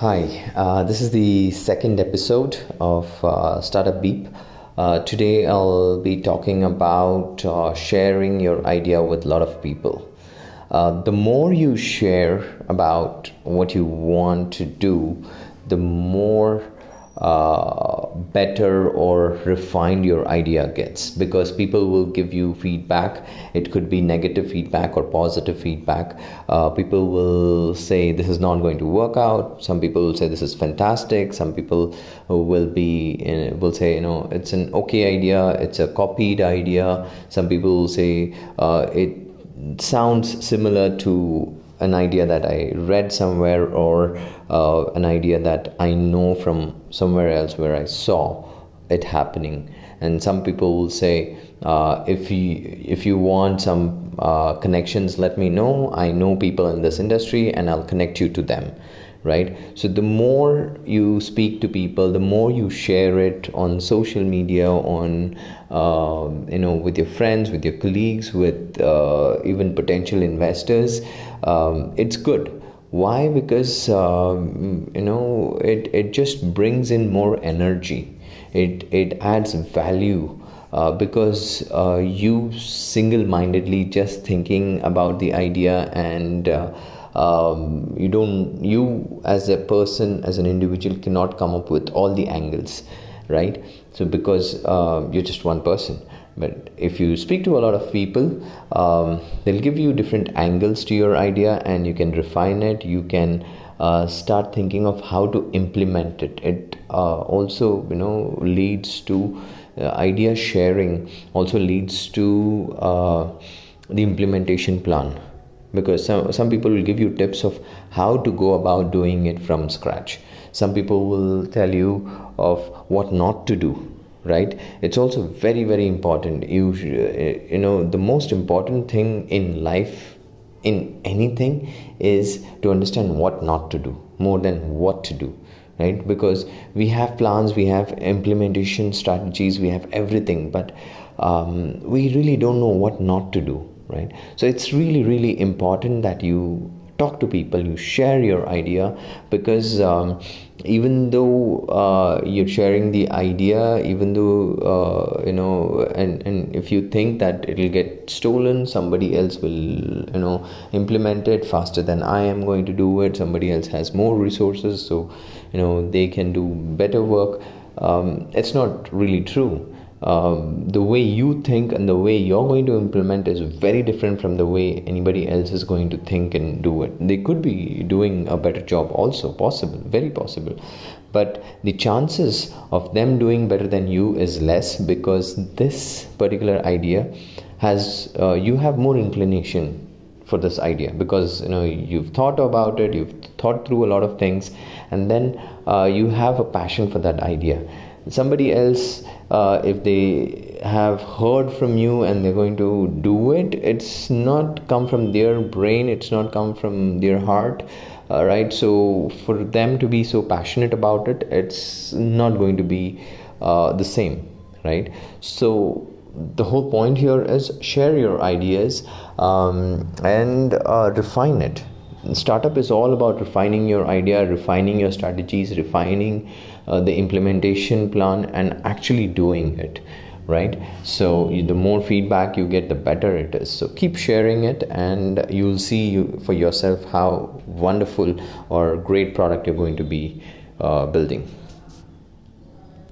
Hi, uh, this is the second episode of uh, Startup Beep. Uh, today I'll be talking about uh, sharing your idea with a lot of people. Uh, the more you share about what you want to do, the more uh, better or refined your idea gets because people will give you feedback. It could be negative feedback or positive feedback. Uh, people will say this is not going to work out. Some people will say this is fantastic. Some people will be will say you know it's an okay idea. It's a copied idea. Some people will say uh, it sounds similar to an idea that I read somewhere or uh, an idea that I know from somewhere else where I saw it happening. And some people will say, uh, if you if you want some uh, connections, let me know. I know people in this industry, and I'll connect you to them right? So the more you speak to people the more you share it on social media on uh, you know with your friends with your colleagues with uh, even potential investors um, it's good. Why? Because um, you know it, it just brings in more energy. It it adds value uh, because uh, you single-mindedly just thinking about the idea and uh, um, you don't you as a person as an individual cannot come up with all the angles right? So because uh, you're just one person. But if you speak to a lot of people um, they'll give you different angles to your idea and you can refine it. You can uh, start thinking of how to implement it. It uh, also you know leads to uh, idea sharing also leads to uh, the implementation plan because some, some people will give you tips of how to go about doing it from scratch. Some people will tell you of what not to do right? It's also very very important. You you know the most important thing in life in anything is to understand what not to do more than what to do right? Because we have plans we have implementation strategies we have everything but um, we really don't know what not to do right? So it's really really important that you talk to people you share your idea because um, even though uh, you're sharing the idea even though uh, you know and and if you think that it'll get stolen somebody else will you know implement it faster than i am going to do it. Somebody else has more resources so you know they can do better work. Um, it's not really true um, the way you think and the way you're going to implement is very different from the way anybody else is going to think and do it. They could be doing a better job, also possible, very possible, but the chances of them doing better than you is less because this particular idea has uh, you have more inclination for this idea. Because you know you've thought about it you've thought through a lot of things and then uh, you have a passion for that idea. Somebody else uh, if they have heard from you and they're going to do it it's not come from their brain it's not come from their heart uh, right? So for them to be so passionate about it it's not going to be uh, the same right? So the whole point here is share your ideas um, and uh, refine it. Startup is all about refining your idea refining your strategies refining uh, the implementation plan and actually doing it right? So the more feedback you get the better it is. So keep sharing it and you'll see you, for yourself how wonderful or great product you're going to be uh, building